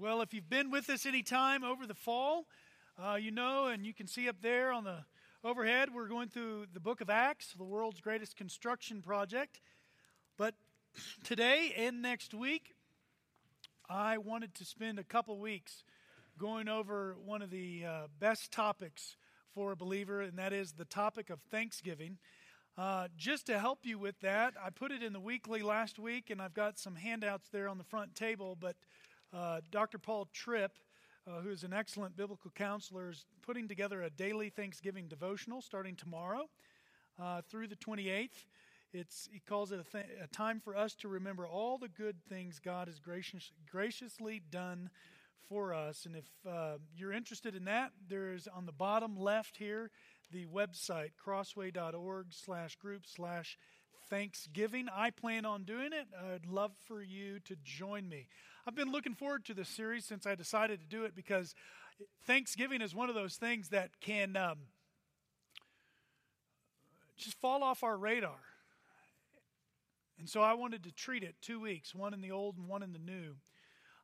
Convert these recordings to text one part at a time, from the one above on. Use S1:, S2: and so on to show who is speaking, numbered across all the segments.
S1: Well, if you've been with us any time over the fall, uh, you know, and you can see up there on the overhead, we're going through the book of Acts, the world's greatest construction project. But today and next week, I wanted to spend a couple weeks going over one of the uh, best topics for a believer, and that is the topic of Thanksgiving. Uh, just to help you with that, I put it in the weekly last week, and I've got some handouts there on the front table. But uh, Dr. Paul Tripp, uh, who is an excellent biblical counselor, is putting together a daily Thanksgiving devotional starting tomorrow uh, through the 28th. It's, he calls it a, th- a, time for us to remember all the good things God has gracious, graciously done for us. And if uh, you're interested in that, there's on the bottom left here the website crossway.org slash group slash Thanksgiving. I plan on doing it. I'd love for you to join me. I've been looking forward to this series since I decided to do it because Thanksgiving is one of those things that can um, just fall off our radar. And so I wanted to treat it two weeks, one in the old and one in the new.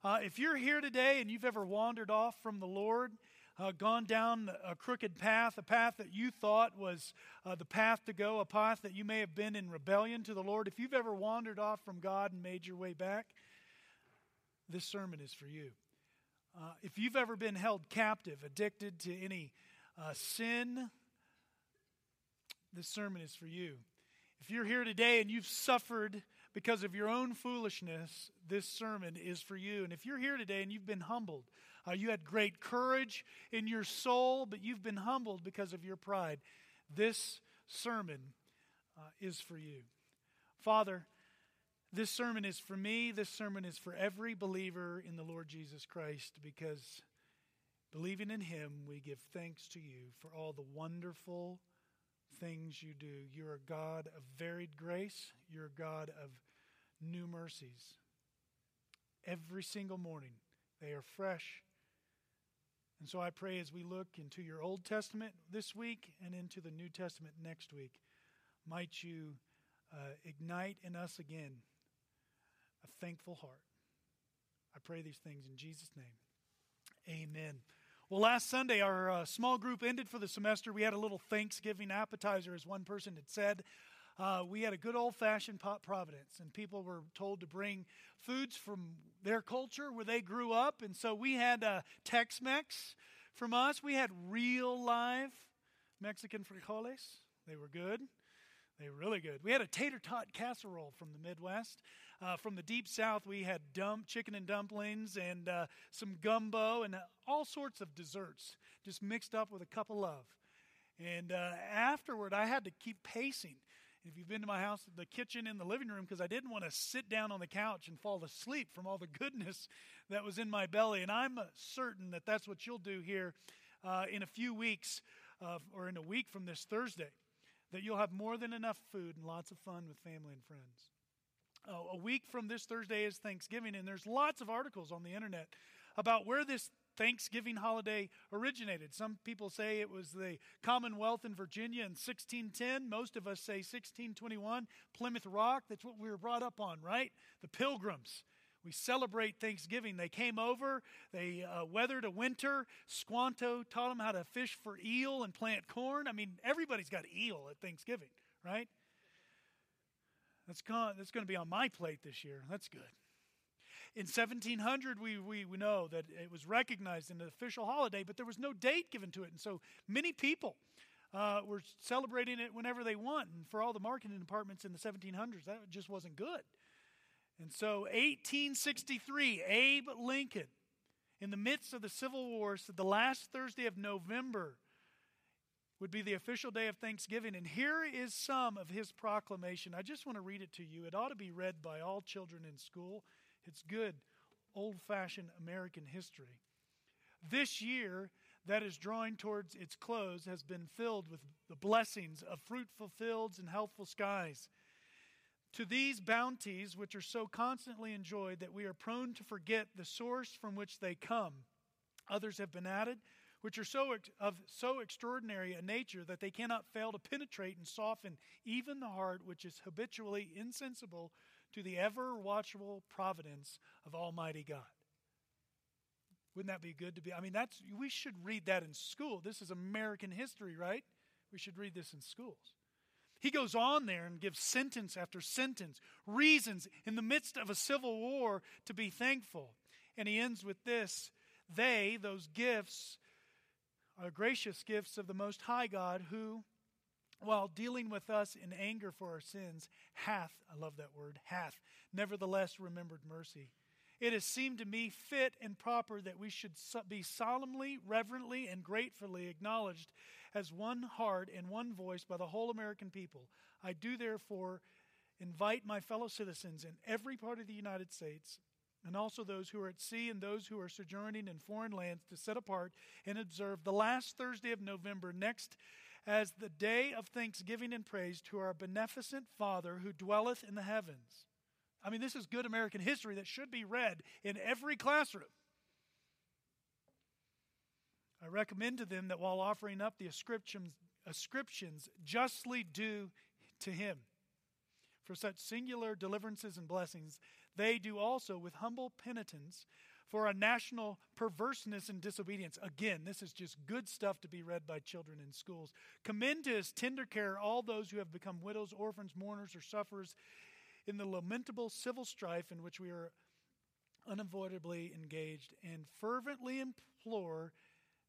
S1: Uh, if you're here today and you've ever wandered off from the Lord, uh, gone down a crooked path, a path that you thought was uh, the path to go, a path that you may have been in rebellion to the Lord, if you've ever wandered off from God and made your way back, this sermon is for you. Uh, if you've ever been held captive, addicted to any uh, sin, this sermon is for you. If you're here today and you've suffered because of your own foolishness, this sermon is for you. And if you're here today and you've been humbled, uh, you had great courage in your soul, but you've been humbled because of your pride. This sermon uh, is for you. Father, this sermon is for me. This sermon is for every believer in the Lord Jesus Christ because believing in Him, we give thanks to you for all the wonderful things you do. You're a God of varied grace, you're a God of new mercies. Every single morning, they are fresh and so I pray as we look into your Old Testament this week and into the New Testament next week, might you uh, ignite in us again a thankful heart. I pray these things in Jesus' name. Amen. Well, last Sunday, our uh, small group ended for the semester. We had a little Thanksgiving appetizer, as one person had said. Uh, we had a good old fashioned pot providence, and people were told to bring foods from their culture where they grew up. And so we had uh, Tex Mex from us. We had real live Mexican frijoles. They were good. They were really good. We had a tater tot casserole from the Midwest. Uh, from the deep south, we had dump, chicken and dumplings and uh, some gumbo and uh, all sorts of desserts just mixed up with a cup of love. And uh, afterward, I had to keep pacing if you've been to my house, the kitchen in the living room, because I didn't want to sit down on the couch and fall asleep from all the goodness that was in my belly. And I'm certain that that's what you'll do here uh, in a few weeks uh, or in a week from this Thursday, that you'll have more than enough food and lots of fun with family and friends. Uh, a week from this Thursday is Thanksgiving, and there's lots of articles on the internet about where this Thanksgiving holiday originated. Some people say it was the Commonwealth in Virginia in 1610. Most of us say 1621. Plymouth Rock, that's what we were brought up on, right? The pilgrims. We celebrate Thanksgiving. They came over, they uh, weathered a winter. Squanto taught them how to fish for eel and plant corn. I mean, everybody's got eel at Thanksgiving, right? That's, that's going to be on my plate this year. That's good. In 1700, we, we, we know that it was recognized in an official holiday, but there was no date given to it. And so many people uh, were celebrating it whenever they want. And for all the marketing departments in the 1700s, that just wasn't good. And so 1863, Abe Lincoln, in the midst of the Civil War, said the last Thursday of November would be the official day of Thanksgiving. And here is some of his proclamation. I just want to read it to you. It ought to be read by all children in school. It's good, old fashioned American history. This year that is drawing towards its close has been filled with the blessings of fruitful fields and healthful skies. To these bounties, which are so constantly enjoyed that we are prone to forget the source from which they come, others have been added, which are so of so extraordinary a nature that they cannot fail to penetrate and soften even the heart which is habitually insensible to the ever watchful providence of Almighty God. Wouldn't that be good to be? I mean, that's we should read that in school. This is American history, right? We should read this in schools. He goes on there and gives sentence after sentence, reasons in the midst of a civil war to be thankful. And he ends with this They, those gifts, are gracious gifts of the Most High God, who, while dealing with us in anger for our sins, hath, I love that word, hath, nevertheless remembered mercy it has seemed to me fit and proper that we should be solemnly, reverently, and gratefully acknowledged as one heart and one voice by the whole American people. I do therefore invite my fellow citizens in every part of the United States and also those who are at sea and those who are sojourning in foreign lands to set apart and observe the last Thursday of November next as the day of thanksgiving and praise to our beneficent Father who dwelleth in the heavens I mean, this is good American history that should be read in every classroom. I recommend to them that while offering up the ascriptions, ascriptions justly due to him for such singular deliverances and blessings, they do also with humble penitence for a national perverseness and disobedience. Again, this is just good stuff to be read by children in schools. Commend to his tender care all those who have become widows, orphans, mourners, or sufferers in the lamentable civil strife in which we are unavoidably engaged, and fervently implore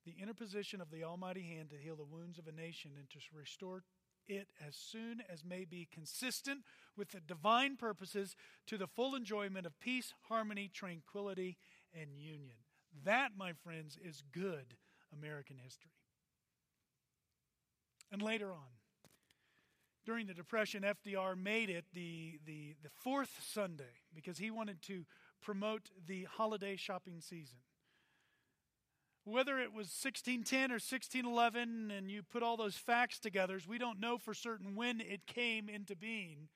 S1: the interposition of the Almighty hand to heal the wounds of a nation and to restore it as soon as may be consistent with the divine purposes to the full enjoyment of peace, harmony, tranquility, and union. That, my friends, is good American history. And later on, during the Depression, FDR made it the, the, the fourth Sunday because he wanted to promote the holiday shopping season. Whether it was 1610 or 1611, and you put all those facts together, we don't know for certain when it came into being.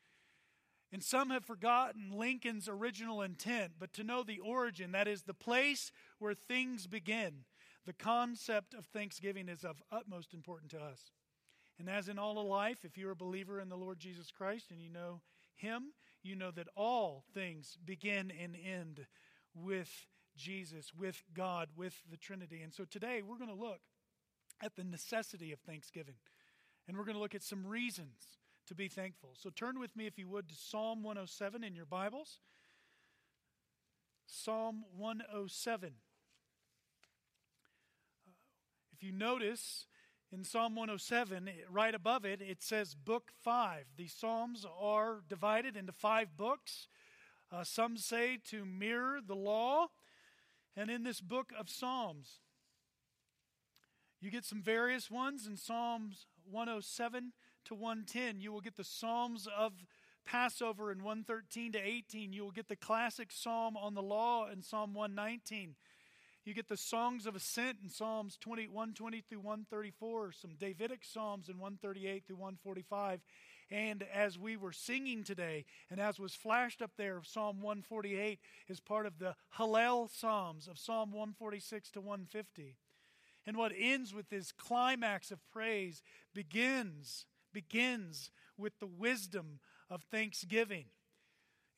S1: And some have forgotten Lincoln's original intent, but to know the origin, that is, the place where things begin, the concept of Thanksgiving is of utmost importance to us. And as in all of life, if you're a believer in the Lord Jesus Christ and you know Him, you know that all things begin and end with Jesus, with God, with the Trinity. And so today we're going to look at the necessity of thanksgiving. And we're going to look at some reasons to be thankful. So turn with me, if you would, to Psalm 107 in your Bibles. Psalm 107. Uh, if you notice, in Psalm 107, right above it, it says Book 5. The Psalms are divided into five books. Uh, some say to mirror the law. And in this book of Psalms, you get some various ones. In Psalms 107 to 110, you will get the Psalms of Passover in 113 to 18. You will get the classic Psalm on the law in Psalm 119. You get the songs of ascent in Psalms 20, 120 through 134, some Davidic Psalms in 138 through 145. And as we were singing today, and as was flashed up there, Psalm 148 is part of the Hallel Psalms of Psalm 146 to 150. And what ends with this climax of praise begins, begins with the wisdom of thanksgiving.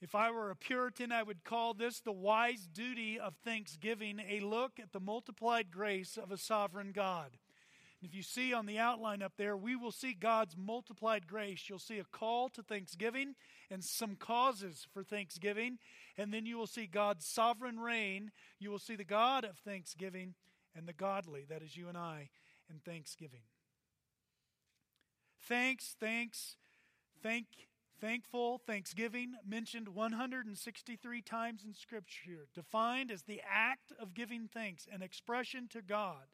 S1: If I were a Puritan, I would call this the wise duty of thanksgiving, a look at the multiplied grace of a sovereign God. And if you see on the outline up there, we will see God's multiplied grace. You'll see a call to thanksgiving and some causes for thanksgiving. And then you will see God's sovereign reign. You will see the God of thanksgiving and the godly, that is you and I, in thanksgiving. Thanks, thanks, thank Thankful, thanksgiving, mentioned 163 times in Scripture, defined as the act of giving thanks, an expression to God.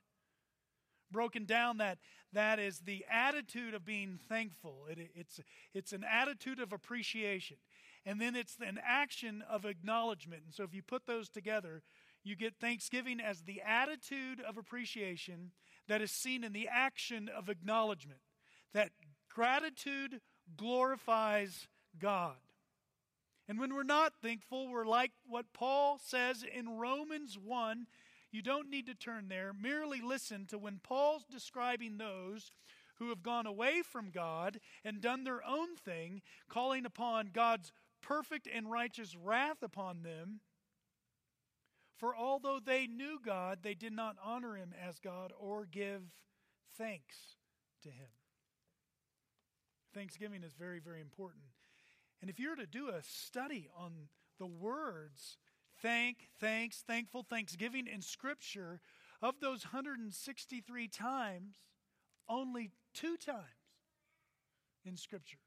S1: Broken down, that, that is the attitude of being thankful. It, it's, it's an attitude of appreciation. And then it's an action of acknowledgement. And so if you put those together, you get thanksgiving as the attitude of appreciation that is seen in the action of acknowledgement. That gratitude glorifies God. And when we're not thankful, we're like what Paul says in Romans 1. You don't need to turn there. Merely listen to when Paul's describing those who have gone away from God and done their own thing, calling upon God's perfect and righteous wrath upon them. For although they knew God, they did not honor him as God or give thanks to him. Thanksgiving is very, very important. And if you were to do a study on the words thank, thanks, thankful, thanksgiving in Scripture, of those 163 times, only two times in Scripture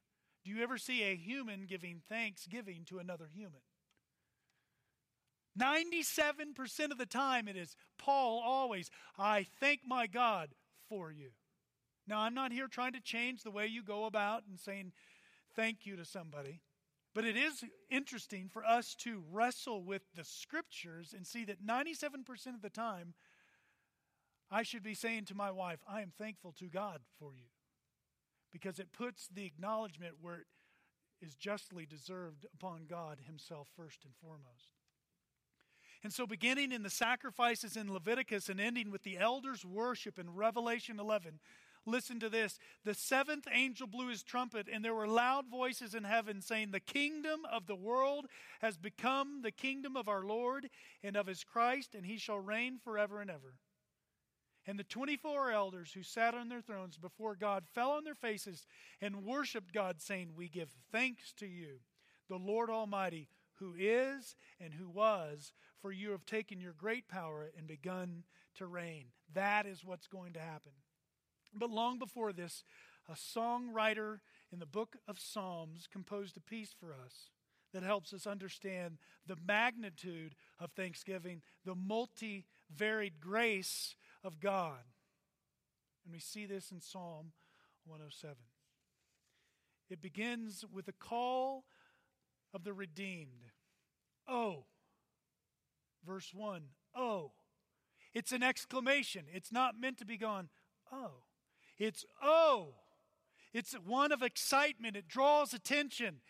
S1: do you ever see a human giving thanksgiving to another human. 97% of the time it is Paul always, I thank my God for you. Now, I'm not here trying to change the way you go about and saying thank you to somebody, but it is interesting for us to wrestle with the scriptures and see that 97% of the time I should be saying to my wife, I am thankful to God for you. Because it puts the acknowledgement where it is justly deserved upon God Himself first and foremost. And so, beginning in the sacrifices in Leviticus and ending with the elders' worship in Revelation 11, listen to this. The seventh angel blew his trumpet, and there were loud voices in heaven saying, The kingdom of the world has become the kingdom of our Lord and of his Christ, and he shall reign forever and ever. And the 24 elders who sat on their thrones before God fell on their faces and worshiped God, saying, We give thanks to you, the Lord Almighty who is and who was, for you have taken your great power and begun to reign. That is what's going to happen. But long before this, a songwriter in the book of Psalms composed a piece for us that helps us understand the magnitude of thanksgiving, the multi varied grace of God. And we see this in Psalm 107. It begins with a call of the redeemed. Oh. Verse 1. Oh. It's an exclamation. It's not meant to be gone, oh. It's oh. It's one of excitement. It draws attention.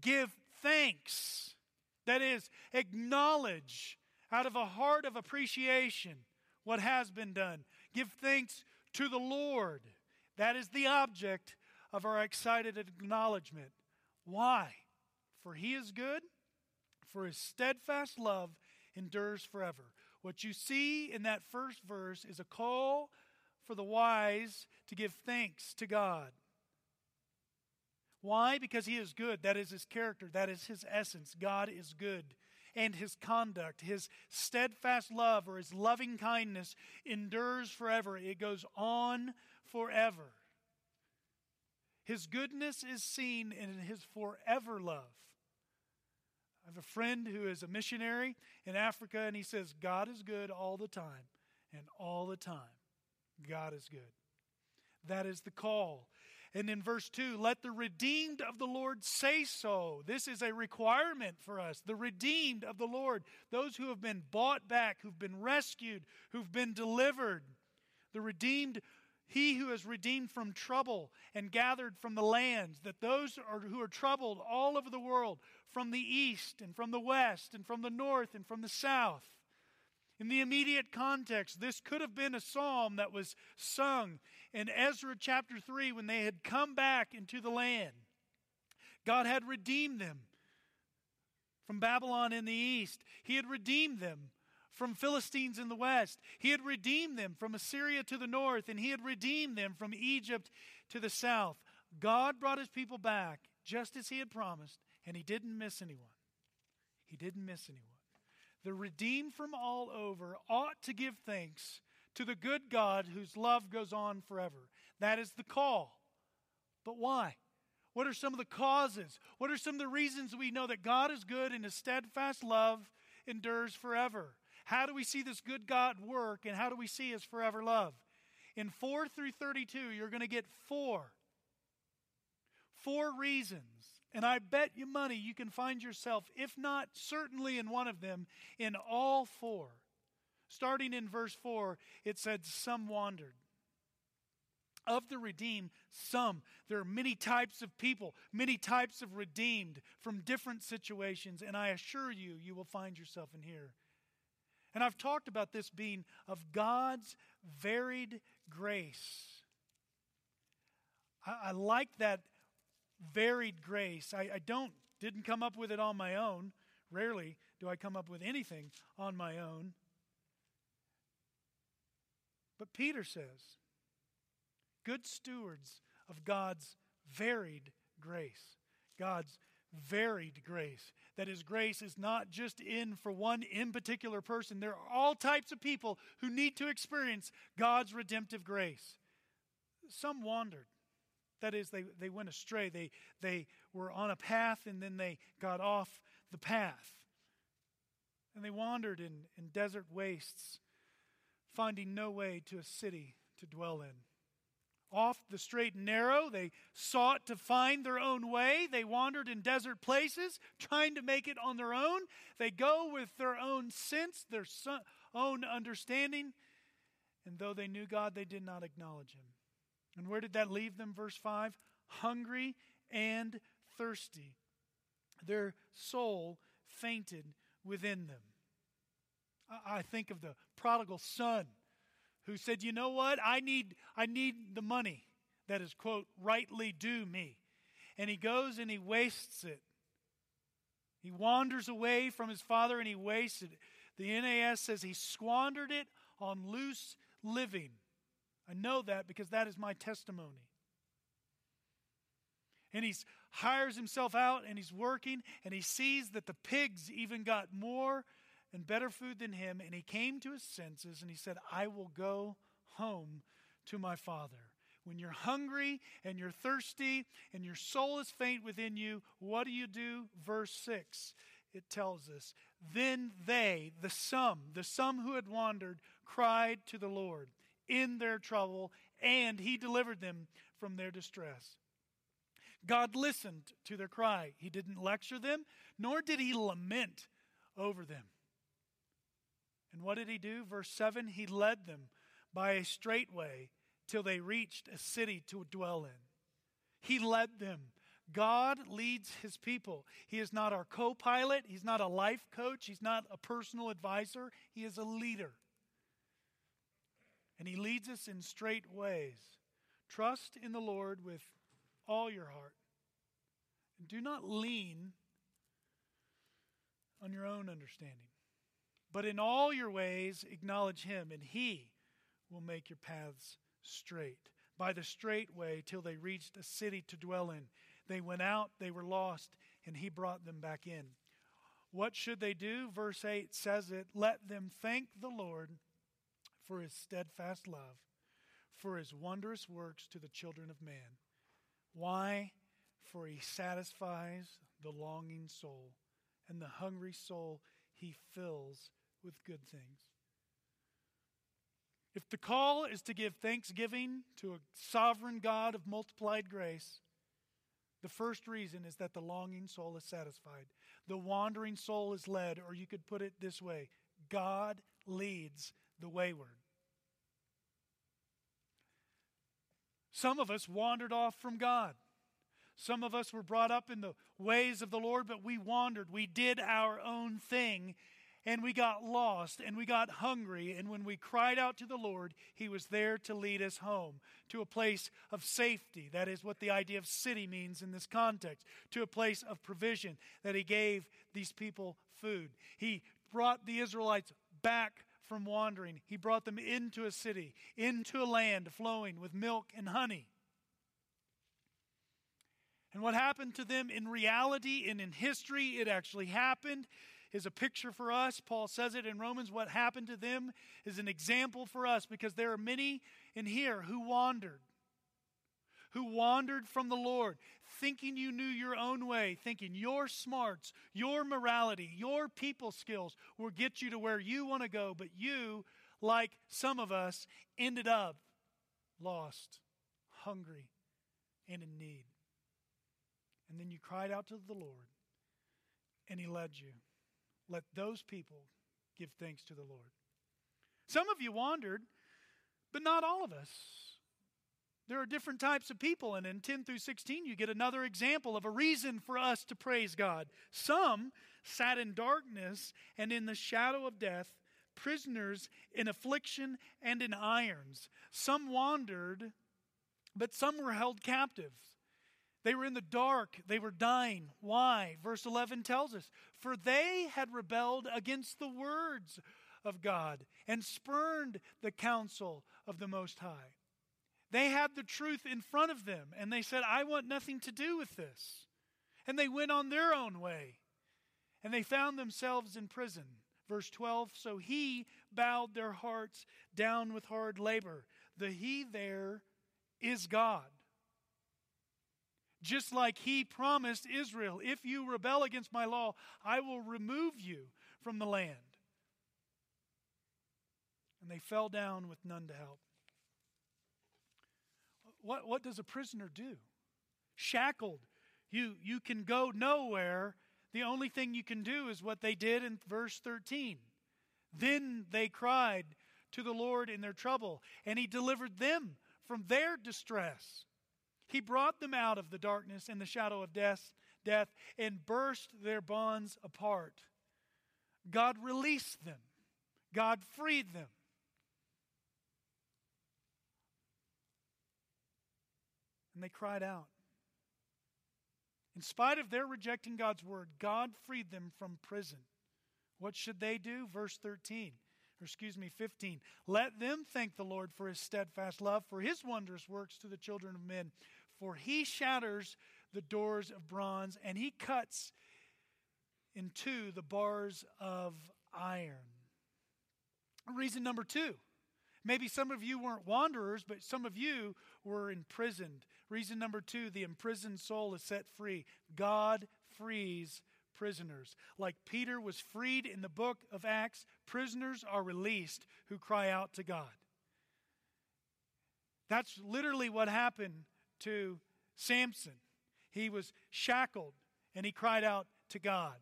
S1: Give thanks. That is, acknowledge out of a heart of appreciation what has been done. Give thanks to the Lord. That is the object of our excited acknowledgement. Why? For he is good, for his steadfast love endures forever. What you see in that first verse is a call for the wise to give thanks to God. Why? Because he is good. That is his character. That is his essence. God is good. And his conduct, his steadfast love or his loving kindness endures forever. It goes on forever. His goodness is seen in his forever love. I have a friend who is a missionary in Africa, and he says, God is good all the time, and all the time, God is good. That is the call. And in verse 2, let the redeemed of the Lord say so. This is a requirement for us. The redeemed of the Lord, those who have been bought back, who've been rescued, who've been delivered. The redeemed he who has redeemed from trouble and gathered from the lands, that those are, who are troubled all over the world, from the east and from the west and from the north and from the south. In the immediate context, this could have been a psalm that was sung in Ezra chapter 3 when they had come back into the land. God had redeemed them from Babylon in the east, He had redeemed them from Philistines in the west. He had redeemed them from Assyria to the north, and he had redeemed them from Egypt to the south. God brought his people back just as he had promised, and he didn't miss anyone. He didn't miss anyone. The redeemed from all over ought to give thanks to the good God whose love goes on forever. That is the call. But why? What are some of the causes? What are some of the reasons we know that God is good and his steadfast love endures forever? How do we see this good God work and how do we see his forever love? In 4 through 32, you're going to get four. Four reasons. And I bet you money you can find yourself, if not certainly in one of them, in all four. Starting in verse 4, it said, Some wandered. Of the redeemed, some. There are many types of people, many types of redeemed from different situations, and I assure you, you will find yourself in here. And I've talked about this being of God's varied grace. I, I like that varied grace. I, I don't didn't come up with it on my own. Rarely do I come up with anything on my own. But Peter says, good stewards of God's varied grace. God's varied grace. That his grace is not just in for one in particular person. There are all types of people who need to experience God's redemptive grace. Some wandered. That is, they, they went astray. They, they were on a path and then they got off the path. And they wandered in, in desert wastes, finding no way to a city to dwell in off the straight and narrow. They sought to find their own way. They wandered in desert places, trying to make it on their own. They go with their own sense, their own understanding. And though they knew God, they did not acknowledge Him. And where did that leave them? Verse 5 hungry and thirsty. Their soul fainted within them. I think of the prodigal son who said, "You know what? I need I need the money that is quote rightly due me." And he goes and he wastes it. He wanders away from his father and he wasted it. The NAS says he squandered it on loose living. I know that because that is my testimony. And he hires himself out and he's working and he sees that the pigs even got more and better food than him. And he came to his senses and he said, I will go home to my father. When you're hungry and you're thirsty and your soul is faint within you, what do you do? Verse 6 it tells us then they the some the some who had wandered cried to the lord in their trouble and he delivered them from their distress god listened to their cry he didn't lecture them nor did he lament over them and what did he do? Verse 7 He led them by a straight way till they reached a city to dwell in. He led them. God leads his people. He is not our co pilot, he's not a life coach, he's not a personal advisor, he is a leader. And he leads us in straight ways. Trust in the Lord with all your heart. And do not lean on your own understanding. But in all your ways, acknowledge him, and he will make your paths straight. By the straight way, till they reached a city to dwell in. They went out, they were lost, and he brought them back in. What should they do? Verse 8 says it Let them thank the Lord for his steadfast love, for his wondrous works to the children of man. Why? For he satisfies the longing soul, and the hungry soul he fills with good things. If the call is to give thanksgiving to a sovereign God of multiplied grace, the first reason is that the longing soul is satisfied. The wandering soul is led, or you could put it this way God leads the wayward. Some of us wandered off from God. Some of us were brought up in the ways of the Lord, but we wandered. We did our own thing, and we got lost and we got hungry. And when we cried out to the Lord, He was there to lead us home to a place of safety. That is what the idea of city means in this context. To a place of provision that He gave these people food. He brought the Israelites back from wandering, He brought them into a city, into a land flowing with milk and honey. And what happened to them in reality and in history, it actually happened is a picture for us. Paul says it in Romans. What happened to them is an example for us because there are many in here who wandered, who wandered from the Lord, thinking you knew your own way, thinking your smarts, your morality, your people skills will get you to where you want to go, but you, like some of us, ended up lost, hungry, and in need. And then you cried out to the Lord, and He led you. Let those people give thanks to the Lord. Some of you wandered, but not all of us. There are different types of people, and in 10 through 16, you get another example of a reason for us to praise God. Some sat in darkness and in the shadow of death, prisoners in affliction and in irons. Some wandered, but some were held captive. They were in the dark. They were dying. Why? Verse 11 tells us For they had rebelled against the words of God and spurned the counsel of the Most High. They had the truth in front of them and they said, I want nothing to do with this. And they went on their own way and they found themselves in prison. Verse 12 So he bowed their hearts down with hard labor. The he there is God. Just like he promised Israel, if you rebel against my law, I will remove you from the land. And they fell down with none to help. What, what does a prisoner do? Shackled. You, you can go nowhere. The only thing you can do is what they did in verse 13. Then they cried to the Lord in their trouble, and he delivered them from their distress. He brought them out of the darkness and the shadow of death, death and burst their bonds apart. God released them. God freed them. And they cried out. In spite of their rejecting God's word, God freed them from prison. What should they do? Verse 13 or excuse me, 15. Let them thank the Lord for his steadfast love, for his wondrous works to the children of men. For he shatters the doors of bronze, and he cuts in two the bars of iron. Reason number two. Maybe some of you weren't wanderers, but some of you were imprisoned. Reason number two the imprisoned soul is set free. God frees prisoners. Like Peter was freed in the book of Acts, prisoners are released who cry out to God. That's literally what happened to Samson. He was shackled and he cried out to God.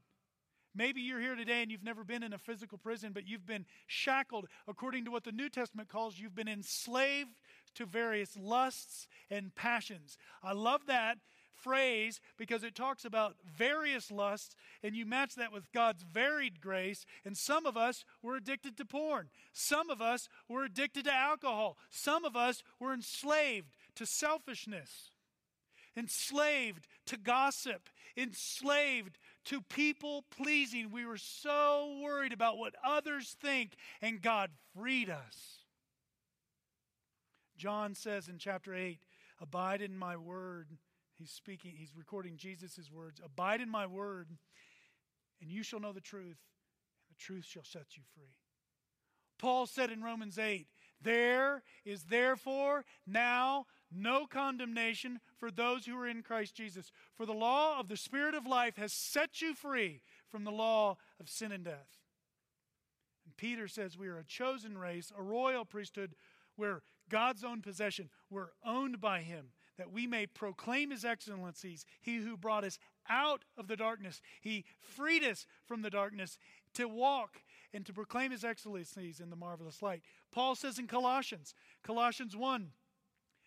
S1: Maybe you're here today and you've never been in a physical prison, but you've been shackled according to what the New Testament calls you've been enslaved to various lusts and passions. I love that phrase because it talks about various lusts, and you match that with God's varied grace. And some of us were addicted to porn. Some of us were addicted to alcohol. Some of us were enslaved to selfishness, enslaved to gossip, enslaved to people pleasing. We were so worried about what others think, and God freed us. John says in chapter 8, Abide in my word He's speaking, he's recording Jesus' words Abide in my word, and you shall know the truth, and the truth shall set you free. Paul said in Romans 8, There is therefore now no condemnation for those who are in Christ Jesus. For the law of the Spirit of life has set you free from the law of sin and death. And Peter says we are a chosen race, a royal priesthood, we're God's own possession. We're owned by Him that we may proclaim his excellencies, he who brought us out of the darkness. He freed us from the darkness to walk and to proclaim his excellencies in the marvelous light. Paul says in Colossians, Colossians 1,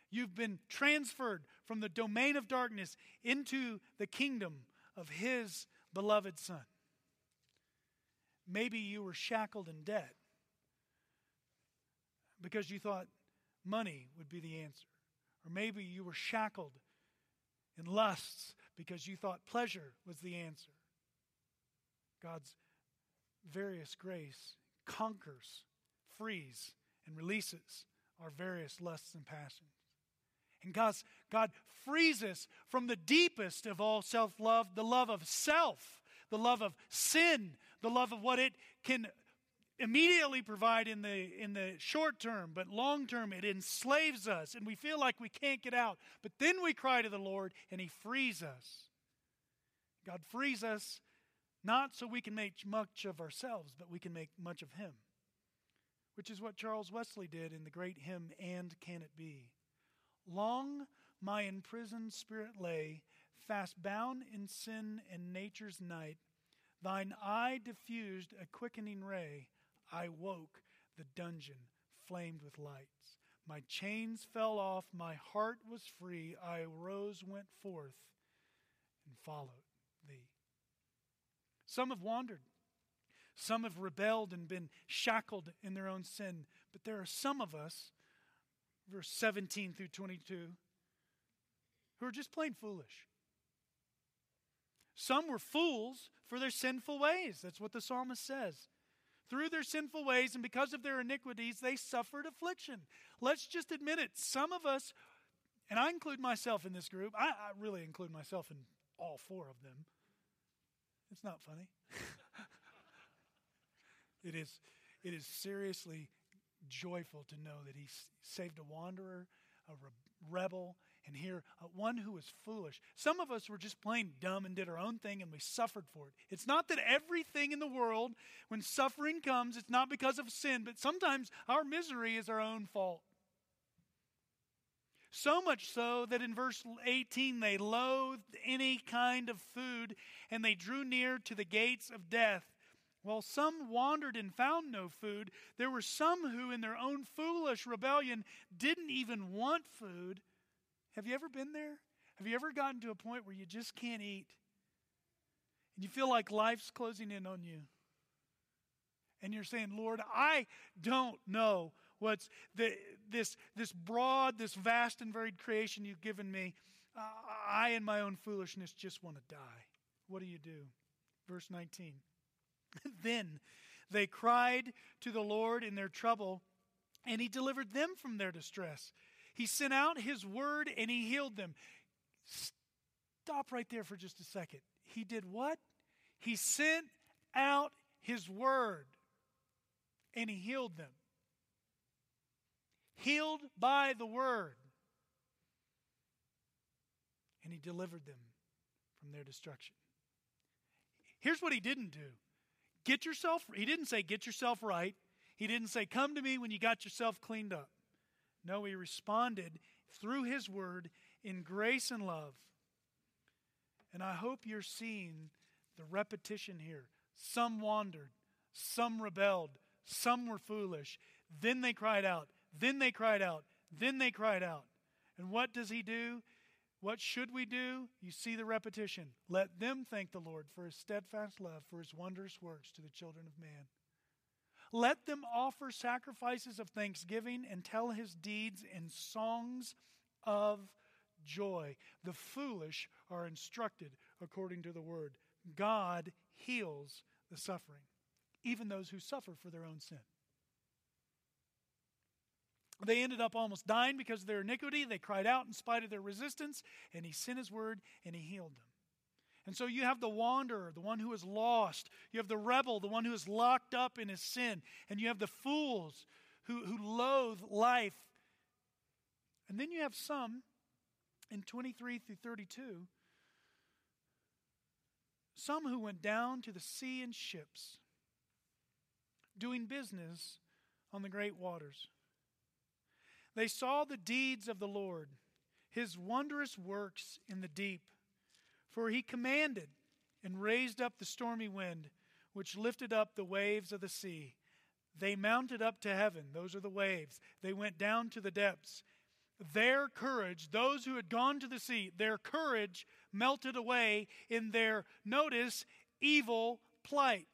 S1: you've been transferred from the domain of darkness into the kingdom of his beloved Son. Maybe you were shackled in debt because you thought money would be the answer. Or maybe you were shackled in lusts because you thought pleasure was the answer. God's various grace conquers, frees, and releases our various lusts and passions. And God's, God frees us from the deepest of all self love, the love of self, the love of sin, the love of what it can immediately provide in the in the short term but long term it enslaves us and we feel like we can't get out but then we cry to the lord and he frees us god frees us not so we can make much of ourselves but we can make much of him which is what charles wesley did in the great hymn and can it be long my imprisoned spirit lay fast bound in sin and nature's night thine eye diffused a quickening ray I woke, the dungeon flamed with lights. My chains fell off, my heart was free. I rose, went forth, and followed. Some have wandered. Some have rebelled and been shackled in their own sin. But there are some of us, verse 17 through 22, who are just plain foolish. Some were fools for their sinful ways. That's what the psalmist says. Through their sinful ways and because of their iniquities, they suffered affliction. Let's just admit it. Some of us, and I include myself in this group, I, I really include myself in all four of them. It's not funny. it is, it is seriously joyful to know that he saved a wanderer, a rebel, and here uh, one who was foolish. Some of us were just plain dumb and did our own thing and we suffered for it. It's not that everything in the world, when suffering comes, it's not because of sin, but sometimes our misery is our own fault. So much so that in verse 18 they loathed any kind of food and they drew near to the gates of death. While some wandered and found no food, there were some who, in their own foolish rebellion, didn't even want food. Have you ever been there? Have you ever gotten to a point where you just can't eat? And you feel like life's closing in on you. And you're saying, Lord, I don't know what's the, this, this broad, this vast and varied creation you've given me. Uh, I, in my own foolishness, just want to die. What do you do? Verse 19. then they cried to the Lord in their trouble, and he delivered them from their distress. He sent out his word and he healed them. Stop right there for just a second. He did what? He sent out his word and he healed them. Healed by the word. And he delivered them from their destruction. Here's what he didn't do get yourself, he didn't say get yourself right. He didn't say come to me when you got yourself cleaned up. No, he responded through his word in grace and love. And I hope you're seeing the repetition here. Some wandered, some rebelled, some were foolish. Then they cried out, then they cried out, then they cried out. And what does he do? What should we do? You see the repetition. Let them thank the Lord for his steadfast love, for his wondrous works to the children of man. Let them offer sacrifices of thanksgiving and tell his deeds in songs of joy. The foolish are instructed according to the word. God heals the suffering, even those who suffer for their own sin. They ended up almost dying because of their iniquity. They cried out in spite of their resistance, and he sent his word and he healed them. And so you have the wanderer, the one who is lost. You have the rebel, the one who is locked up in his sin. And you have the fools who, who loathe life. And then you have some in 23 through 32, some who went down to the sea in ships, doing business on the great waters. They saw the deeds of the Lord, his wondrous works in the deep. For he commanded and raised up the stormy wind, which lifted up the waves of the sea. They mounted up to heaven. Those are the waves. They went down to the depths. Their courage, those who had gone to the sea, their courage melted away in their, notice, evil plight.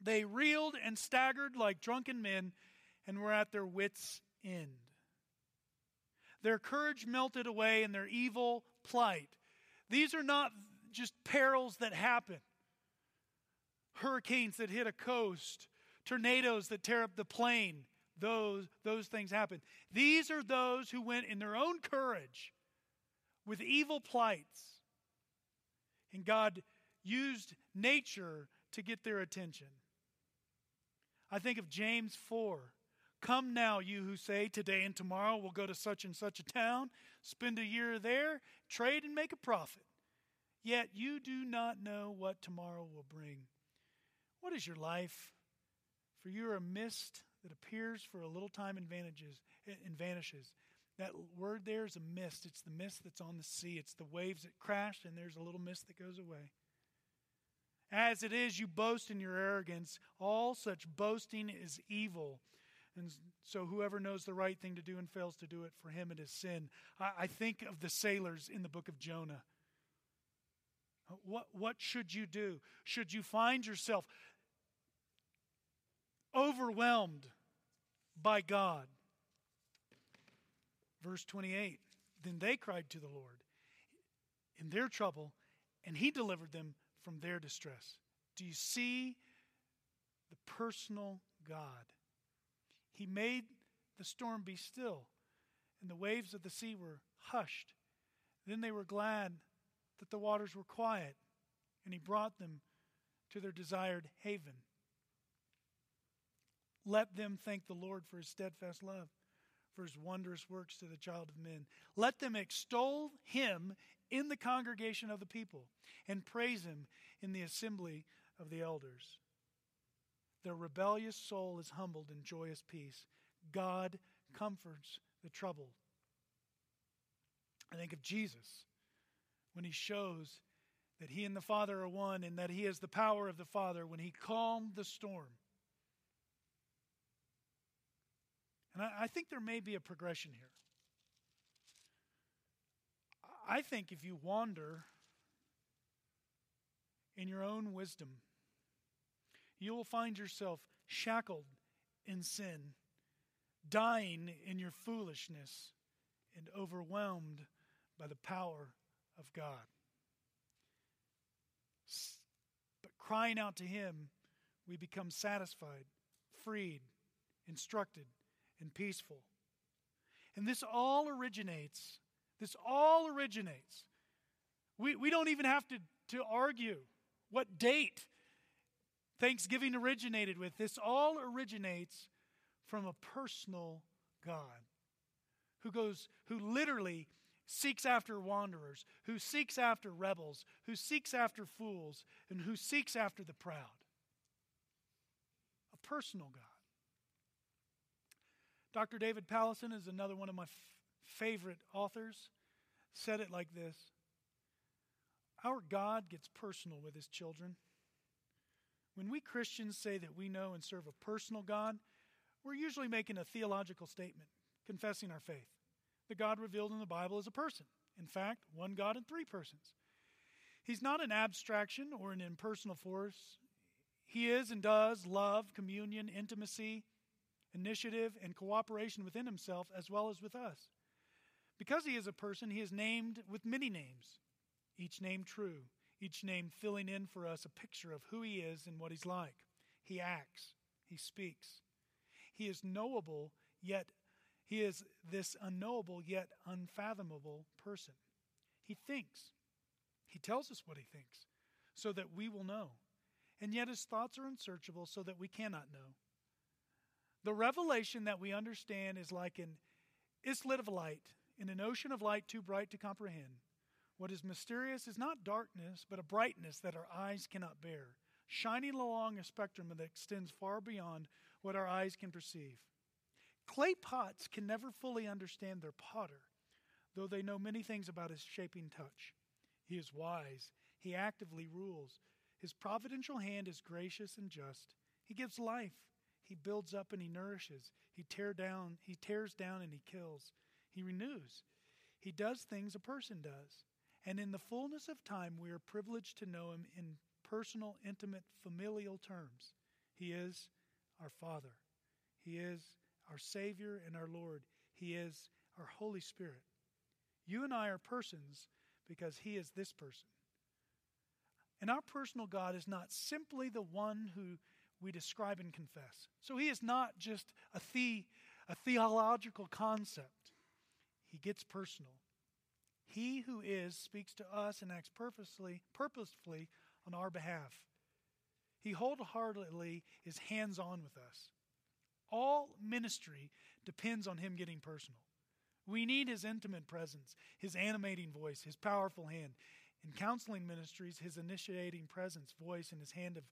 S1: They reeled and staggered like drunken men and were at their wits' end. Their courage melted away in their evil plight. These are not just perils that happen hurricanes that hit a coast, tornadoes that tear up the plain. Those, those things happen. These are those who went in their own courage with evil plights. And God used nature to get their attention. I think of James 4. Come now, you who say, Today and tomorrow we'll go to such and such a town, spend a year there, trade and make a profit. Yet you do not know what tomorrow will bring. What is your life? For you are a mist that appears for a little time and, vanishes, eh, and vanishes. That word there is a mist. It's the mist that's on the sea. It's the waves that crash, and there's a little mist that goes away. As it is, you boast in your arrogance. All such boasting is evil. And so, whoever knows the right thing to do and fails to do it, for him it is sin. I, I think of the sailors in the book of Jonah. What, what should you do? Should you find yourself overwhelmed by God? Verse 28 Then they cried to the Lord in their trouble, and he delivered them from their distress. Do you see the personal God? He made the storm be still, and the waves of the sea were hushed. Then they were glad that the waters were quiet, and he brought them to their desired haven. Let them thank the Lord for his steadfast love, for his wondrous works to the child of men. Let them extol him in the congregation of the people and praise him in the assembly of the elders. Their rebellious soul is humbled in joyous peace. God comforts the troubled. I think of Jesus when he shows that he and the Father are one and that he has the power of the Father when he calmed the storm. And I, I think there may be a progression here. I think if you wander in your own wisdom, you will find yourself shackled in sin, dying in your foolishness, and overwhelmed by the power of God. But crying out to Him, we become satisfied, freed, instructed, and peaceful. And this all originates, this all originates. We, we don't even have to, to argue what date Thanksgiving originated with. This all originates from a personal God who goes, who literally seeks after wanderers, who seeks after rebels, who seeks after fools, and who seeks after the proud. A personal God. Dr. David Powlison is another one of my f- favorite authors. Said it like this Our God gets personal with his children. When we Christians say that we know and serve a personal God, we're usually making a theological statement, confessing our faith. The God revealed in the Bible is a person. In fact, one God in three persons. He's not an abstraction or an impersonal force. He is and does love, communion, intimacy, initiative, and cooperation within himself as well as with us. Because he is a person, he is named with many names, each name true, each name filling in for us a picture of who he is and what he's like. He acts, he speaks. He is knowable, yet he is this unknowable yet unfathomable person. He thinks. He tells us what he thinks so that we will know. And yet his thoughts are unsearchable so that we cannot know. The revelation that we understand is like an islet of light in an ocean of light too bright to comprehend. What is mysterious is not darkness, but a brightness that our eyes cannot bear, shining along a spectrum that extends far beyond what our eyes can perceive. Clay pots can never fully understand their potter, though they know many things about his shaping touch. He is wise, he actively rules. His providential hand is gracious and just. He gives life, he builds up and he nourishes. He tear down, he tears down and he kills. He renews. He does things a person does. And in the fullness of time, we are privileged to know him in personal, intimate, familial terms. He is our Father. He is our Savior and our Lord. He is our Holy Spirit. You and I are persons because He is this person. And our personal God is not simply the one who we describe and confess. So He is not just a, the, a theological concept, He gets personal. He who is speaks to us and acts purposely, purposefully on our behalf. He wholeheartedly is hands on with us. All ministry depends on him getting personal. We need his intimate presence, his animating voice, his powerful hand. In counseling ministries, his initiating presence, voice, and his hand of,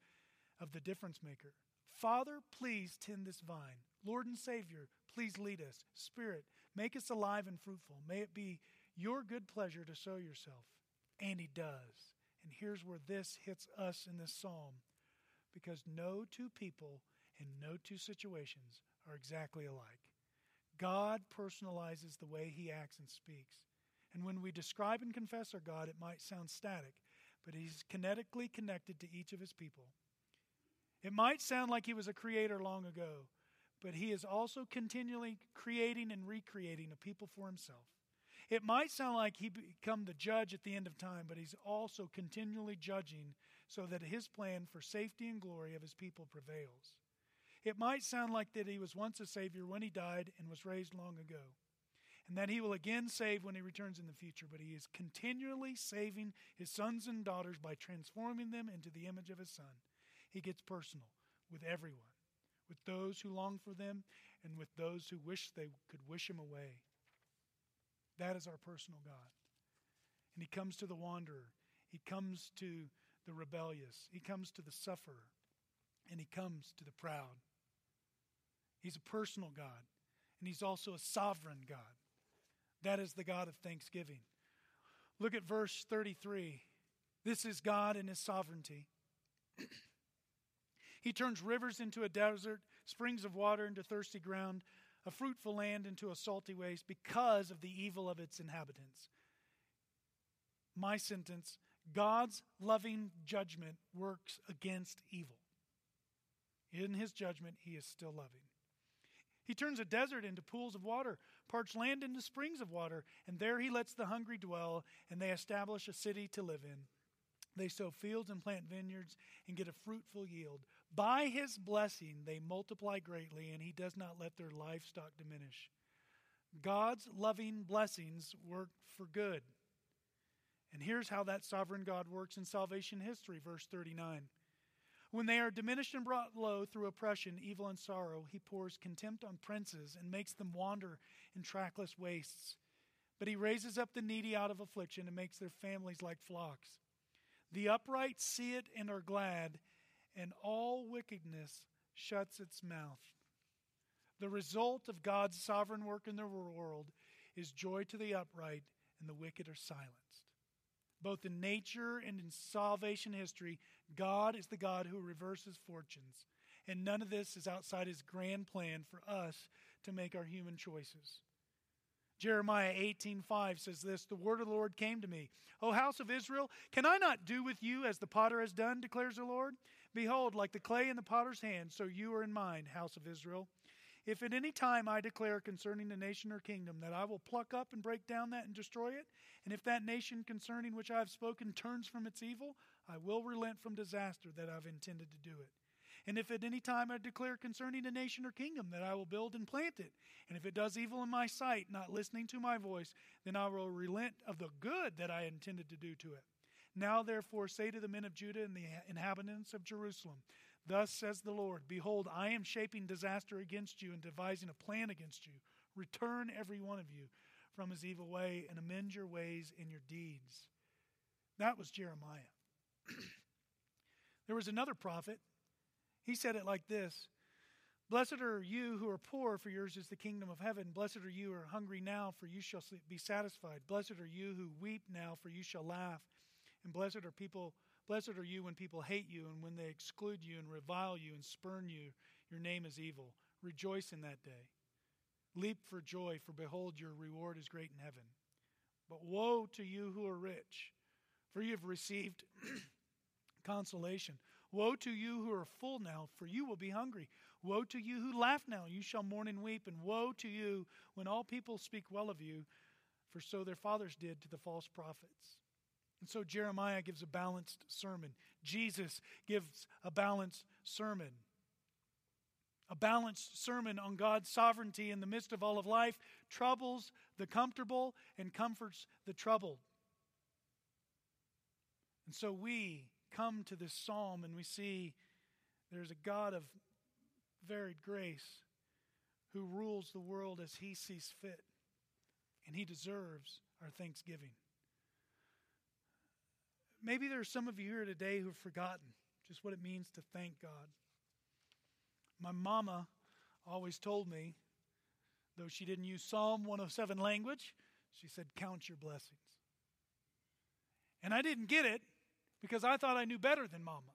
S1: of the difference maker. Father, please tend this vine. Lord and Savior, please lead us. Spirit, make us alive and fruitful. May it be your good pleasure to sow yourself. And he does. And here's where this hits us in this psalm because no two people and no two situations are exactly alike. God personalizes the way he acts and speaks. And when we describe and confess our God, it might sound static, but he's kinetically connected to each of his people. It might sound like he was a creator long ago, but he is also continually creating and recreating a people for himself. It might sound like he become the judge at the end of time, but he's also continually judging so that his plan for safety and glory of his people prevails. It might sound like that he was once a savior when he died and was raised long ago, and that he will again save when he returns in the future, but he is continually saving his sons and daughters by transforming them into the image of his son. He gets personal with everyone, with those who long for them and with those who wish they could wish him away. That is our personal God. And he comes to the wanderer, he comes to the rebellious, he comes to the sufferer, and he comes to the proud. He's a personal God, and he's also a sovereign God. That is the God of thanksgiving. Look at verse 33. This is God in his sovereignty. he turns rivers into a desert, springs of water into thirsty ground a fruitful land into a salty waste because of the evil of its inhabitants. My sentence God's loving judgment works against evil. In his judgment, he is still loving. He turns a desert into pools of water, parched land into springs of water, and there he lets the hungry dwell, and they establish a city to live in. They sow fields and plant vineyards and get a fruitful yield. By his blessing, they multiply greatly, and he does not let their livestock diminish. God's loving blessings work for good. And here's how that sovereign God works in salvation history, verse 39. When they are diminished and brought low through oppression, evil, and sorrow, he pours contempt on princes and makes them wander in trackless wastes. But he raises up the needy out of affliction and makes their families like flocks. The upright see it and are glad, and all wickedness shuts its mouth. The result of God's sovereign work in the world is joy to the upright, and the wicked are silenced. Both in nature and in salvation history, God is the God who reverses fortunes, and none of this is outside his grand plan for us to make our human choices. Jeremiah 18:5 says this, "The word of the Lord came to me, O house of Israel, can I not do with you as the potter has done, declares the Lord? Behold, like the clay in the potter's hand, so you are in mine, house of Israel. If at any time I declare concerning a nation or kingdom that I will pluck up and break down that and destroy it, and if that nation concerning which I have spoken turns from its evil, I will relent from disaster that I've intended to do it. And if at any time I declare concerning a nation or kingdom that I will build and plant it, and if it does evil in my sight, not listening to my voice, then I will relent of the good that I intended to do to it. Now, therefore, say to the men of Judah and the inhabitants of Jerusalem, Thus says the Lord Behold, I am shaping disaster against you and devising a plan against you. Return, every one of you, from his evil way and amend your ways and your deeds. That was Jeremiah. there was another prophet he said it like this Blessed are you who are poor, for yours is the kingdom of heaven. Blessed are you who are hungry now, for you shall be satisfied. Blessed are you who weep now, for you shall laugh. And blessed are people blessed are you when people hate you and when they exclude you and revile you and spurn you. Your name is evil. Rejoice in that day. Leap for joy, for behold, your reward is great in heaven. But woe to you who are rich, for you have received consolation. Woe to you who are full now, for you will be hungry. Woe to you who laugh now, you shall mourn and weep. And woe to you when all people speak well of you, for so their fathers did to the false prophets. And so Jeremiah gives a balanced sermon. Jesus gives a balanced sermon. A balanced sermon on God's sovereignty in the midst of all of life troubles the comfortable and comforts the troubled. And so we come to this psalm and we see there's a God of varied grace who rules the world as he sees fit, and he deserves our thanksgiving. Maybe there are some of you here today who've forgotten just what it means to thank God. My mama always told me, though she didn't use Psalm 107 language, she said, Count your blessings. And I didn't get it because I thought I knew better than mama.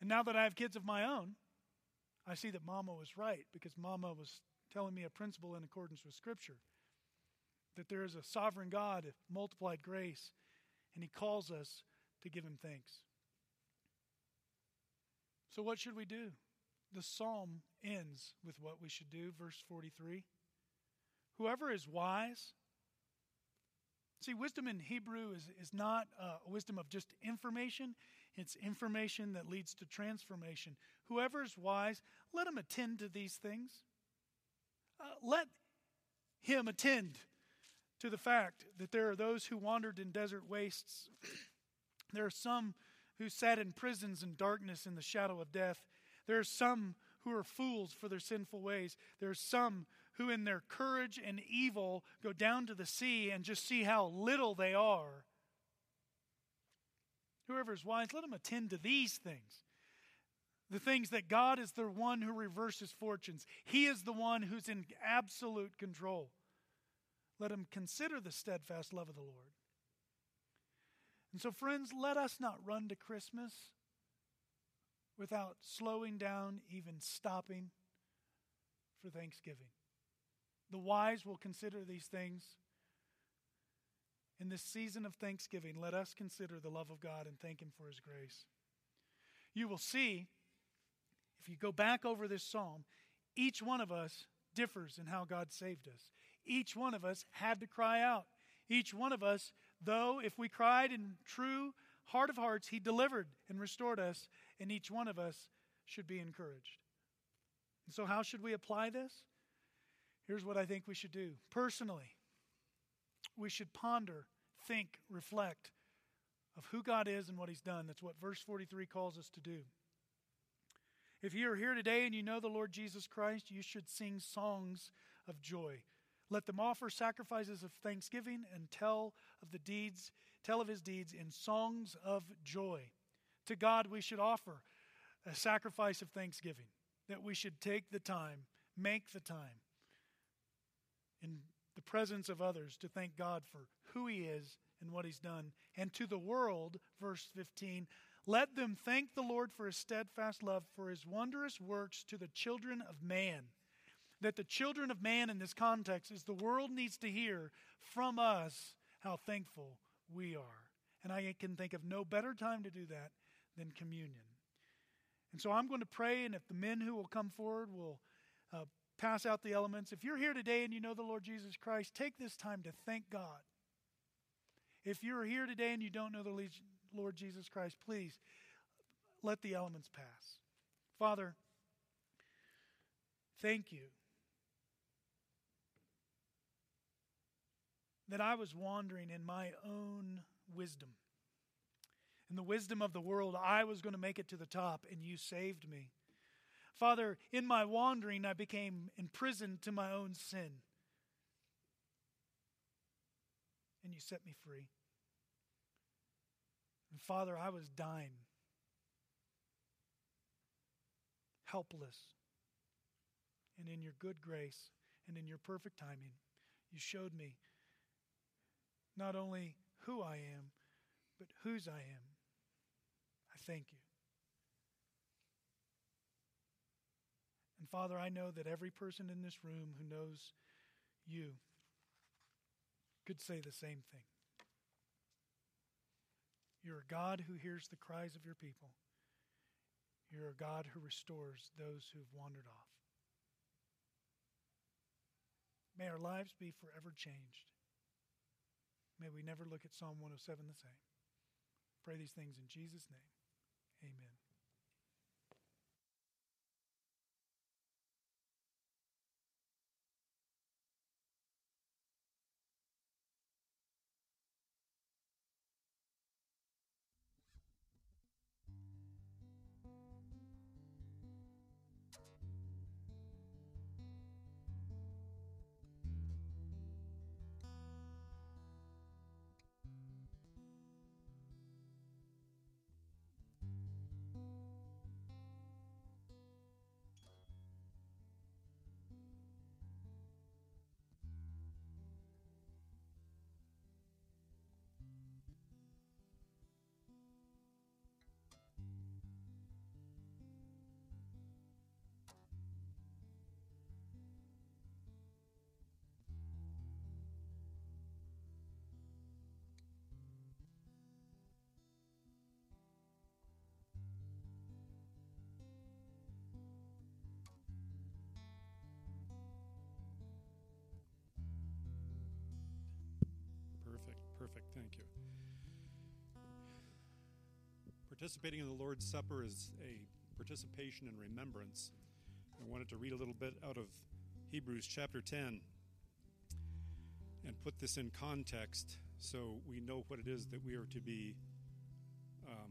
S1: And now that I have kids of my own, I see that mama was right because mama was telling me a principle in accordance with Scripture that there is a sovereign God of multiplied grace, and he calls us to give him thanks. So, what should we do? The psalm ends with what we should do, verse 43. Whoever is wise See, wisdom in Hebrew is, is not uh, wisdom of just information, it's information that leads to transformation. Whoever is wise, let him attend to these things. Uh, let him attend to the fact that there are those who wandered in desert wastes. there are some who sat in prisons in darkness in the shadow of death. There are some who are fools for their sinful ways. There are some who, in their courage and evil, go down to the sea and just see how little they are. Whoever is wise, let him attend to these things. The things that God is the one who reverses fortunes, He is the one who's in absolute control. Let him consider the steadfast love of the Lord. And so, friends, let us not run to Christmas without slowing down, even stopping for Thanksgiving. The wise will consider these things. In this season of Thanksgiving, let us consider the love of God and thank Him for His grace. You will see, if you go back over this psalm, each one of us differs in how God saved us. Each one of us had to cry out. Each one of us, though, if we cried in true heart of hearts, He delivered and restored us, and each one of us should be encouraged. And so, how should we apply this? Here's what I think we should do. Personally, we should ponder, think, reflect of who God is and what He's done. That's what verse 43 calls us to do. If you are here today and you know the Lord Jesus Christ, you should sing songs of joy. Let them offer sacrifices of thanksgiving and tell of the deeds, tell of his deeds in songs of joy. To God we should offer a sacrifice of thanksgiving, that we should take the time, make the time in the presence of others to thank God for who he is and what he's done. And to the world, verse 15, let them thank the Lord for his steadfast love, for his wondrous works to the children of man that the children of man in this context is the world needs to hear from us how thankful we are. And I can think of no better time to do that than communion. And so I'm going to pray, and if the men who will come forward will uh, pass out the elements. If you're here today and you know the Lord Jesus Christ, take this time to thank God. If you're here today and you don't know the Lord Jesus Christ, please let the elements pass. Father, thank you that I was wandering in my own wisdom. In the wisdom of the world, I was going to make it to the top, and you saved me. Father, in my wandering, I became imprisoned to my own sin. And you set me free. And Father, I was dying, helpless. And in your good grace and in your perfect timing, you showed me not only who I am, but whose I am. I thank you. And Father, I know that every person in this room who knows you could say the same thing. You're a God who hears the cries of your people. You're a God who restores those who've wandered off. May our lives be forever changed. May we never look at Psalm 107 the same. Pray these things in Jesus' name. Amen.
S2: Participating in the Lord's Supper is a participation in remembrance. I wanted to read a little bit out of Hebrews chapter 10 and put this in context so we know what it is that we are to be um,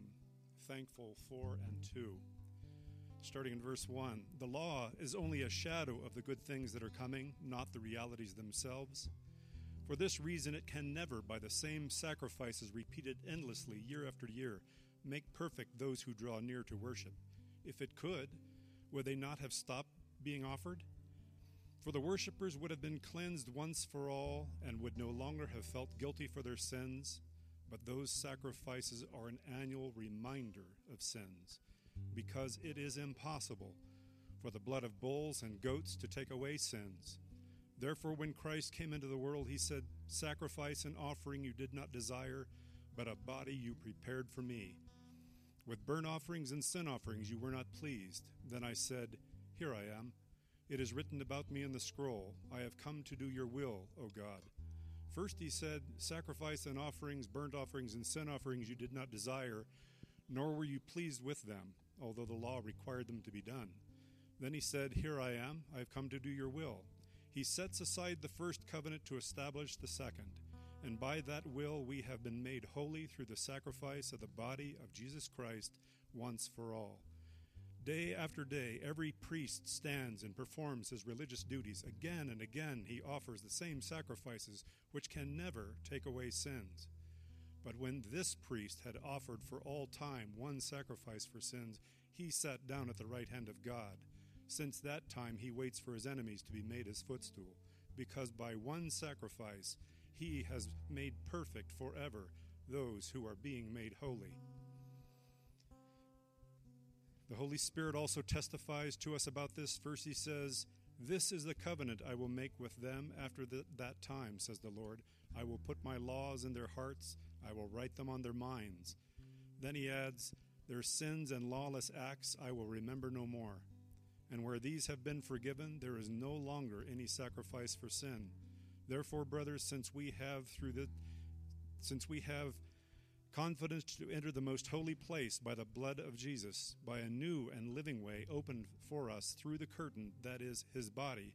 S2: thankful for and to. Starting in verse 1 The law is only a shadow of the good things that are coming, not the realities themselves. For this reason, it can never, by the same sacrifices repeated endlessly year after year, make perfect those who draw near to worship. If it could, would they not have stopped being offered? For the worshippers would have been cleansed once for all and would no longer have felt guilty for their sins, but those sacrifices are an annual reminder of sins, because it is impossible for the blood of bulls and goats to take away sins. Therefore, when Christ came into the world, he said, Sacrifice and offering you did not desire, but a body you prepared for me. With burnt offerings and sin offerings you were not pleased. Then I said, Here I am. It is written about me in the scroll, I have come to do your will, O God. First he said, Sacrifice and offerings, burnt offerings, and sin offerings you did not desire, nor were you pleased with them, although the law required them to be done. Then he said, Here I am, I have come to do your will. He sets aside the first covenant to establish the second, and by that will we have been made holy through the sacrifice of the body of Jesus Christ once for all. Day after day, every priest stands and performs his religious duties. Again and again, he offers the same sacrifices which can never take away sins. But when this priest had offered for all time one sacrifice for sins, he sat down at the right hand of God. Since that time, he waits for his enemies to be made his footstool, because by one sacrifice, he has made perfect forever those who are being made holy. The Holy Spirit also testifies to us about this. First, he says, This is the covenant I will make with them after the, that time, says the Lord. I will put my laws in their hearts, I will write them on their minds. Then he adds, Their sins and lawless acts I will remember no more. And where these have been forgiven, there is no longer any sacrifice for sin. Therefore, brothers, since we have through the since we have confidence to enter the most holy place by the blood of Jesus, by a new and living way opened for us through the curtain that is his body.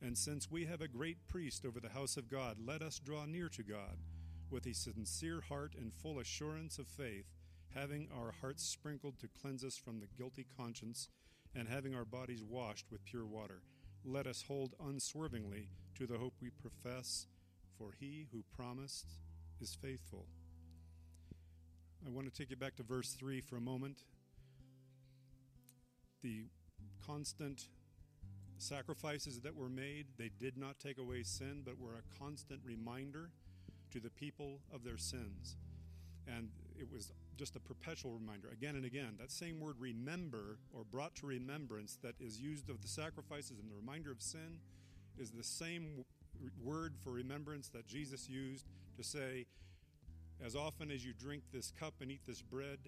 S2: And since we have a great priest over the house of God, let us draw near to God with a sincere heart and full assurance of faith, having our hearts sprinkled to cleanse us from the guilty conscience, and having our bodies washed with pure water. Let us hold unswervingly to the hope we profess, for he who promised is faithful. I want to take you back to verse 3 for a moment. The constant sacrifices that were made, they did not take away sin, but were a constant reminder to the people of their sins. And it was just a perpetual reminder, again and again. That same word remember, or brought to remembrance, that is used of the sacrifices and the reminder of sin, is the same word for remembrance that Jesus used to say, as often as you drink this cup and eat this bread,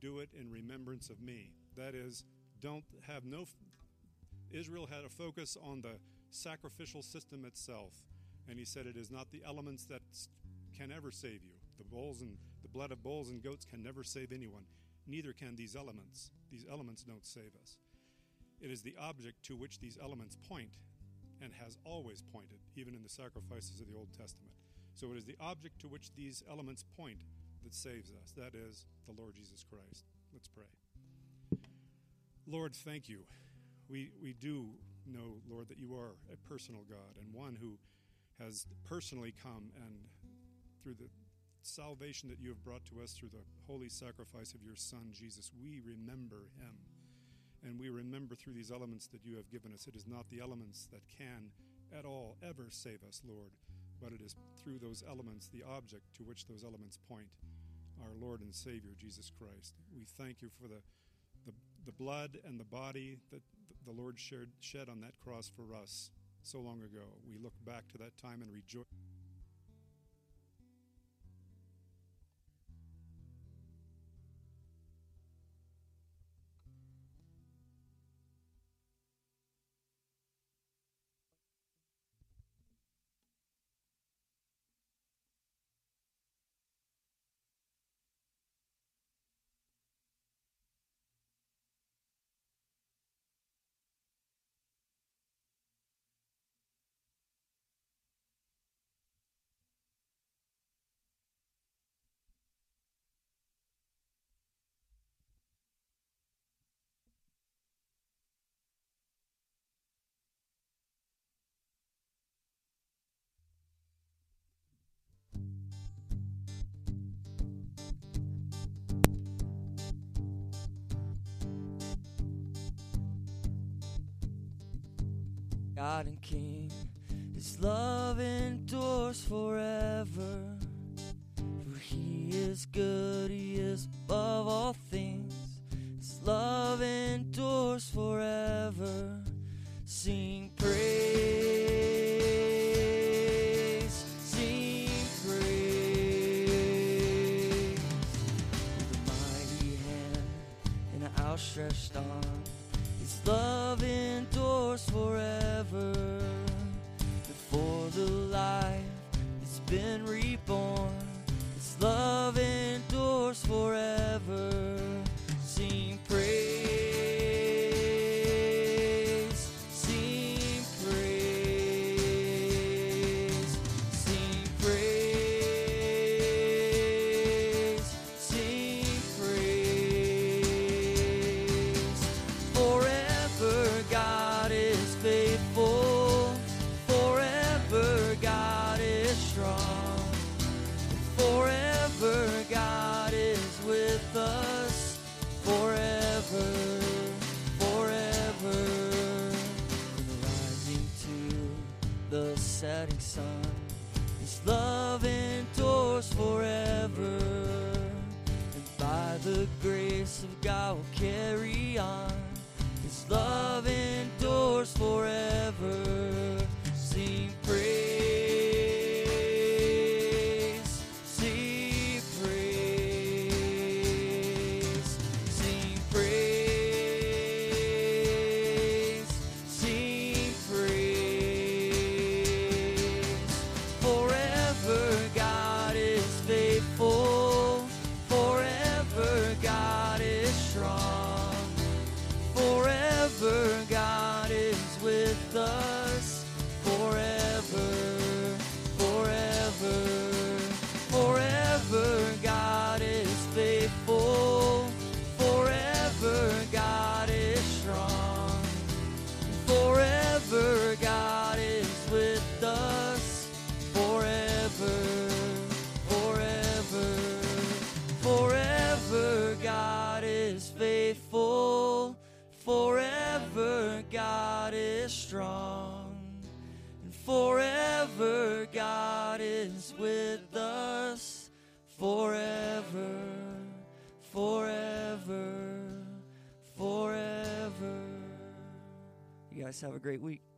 S2: do it in remembrance of me. That is, don't have no. Israel had a focus on the sacrificial system itself, and he said it is not the elements that can ever save you. The bulls and blood of bulls and goats can never save anyone. Neither can these elements. These elements don't save us. It is the object to which these elements point, and has always pointed, even in the sacrifices of the Old Testament. So it is the object to which these elements point that saves us. That is the Lord Jesus Christ. Let's pray. Lord, thank you. We, we do know, Lord, that you are a personal God and one who has personally come and through the salvation that you have brought to us through the holy sacrifice of your Son, Jesus, we remember him. And we remember through these elements that you have given us. It is not the elements that can at all ever save us, Lord, but it is through those elements, the object to which those elements point, our Lord and Savior, Jesus Christ. We thank you for the, the, the blood and the body that the Lord shared, shed on that cross for us so long ago. We look back to that time and rejoice.
S3: God and King. His love endures forever. For he is good, he is above all things. His love endures forever. Sing praise, sing praise. With a mighty hand and an outstretched arm, his love endures forever before the life has been reborn. This love endures forever. Have a great week.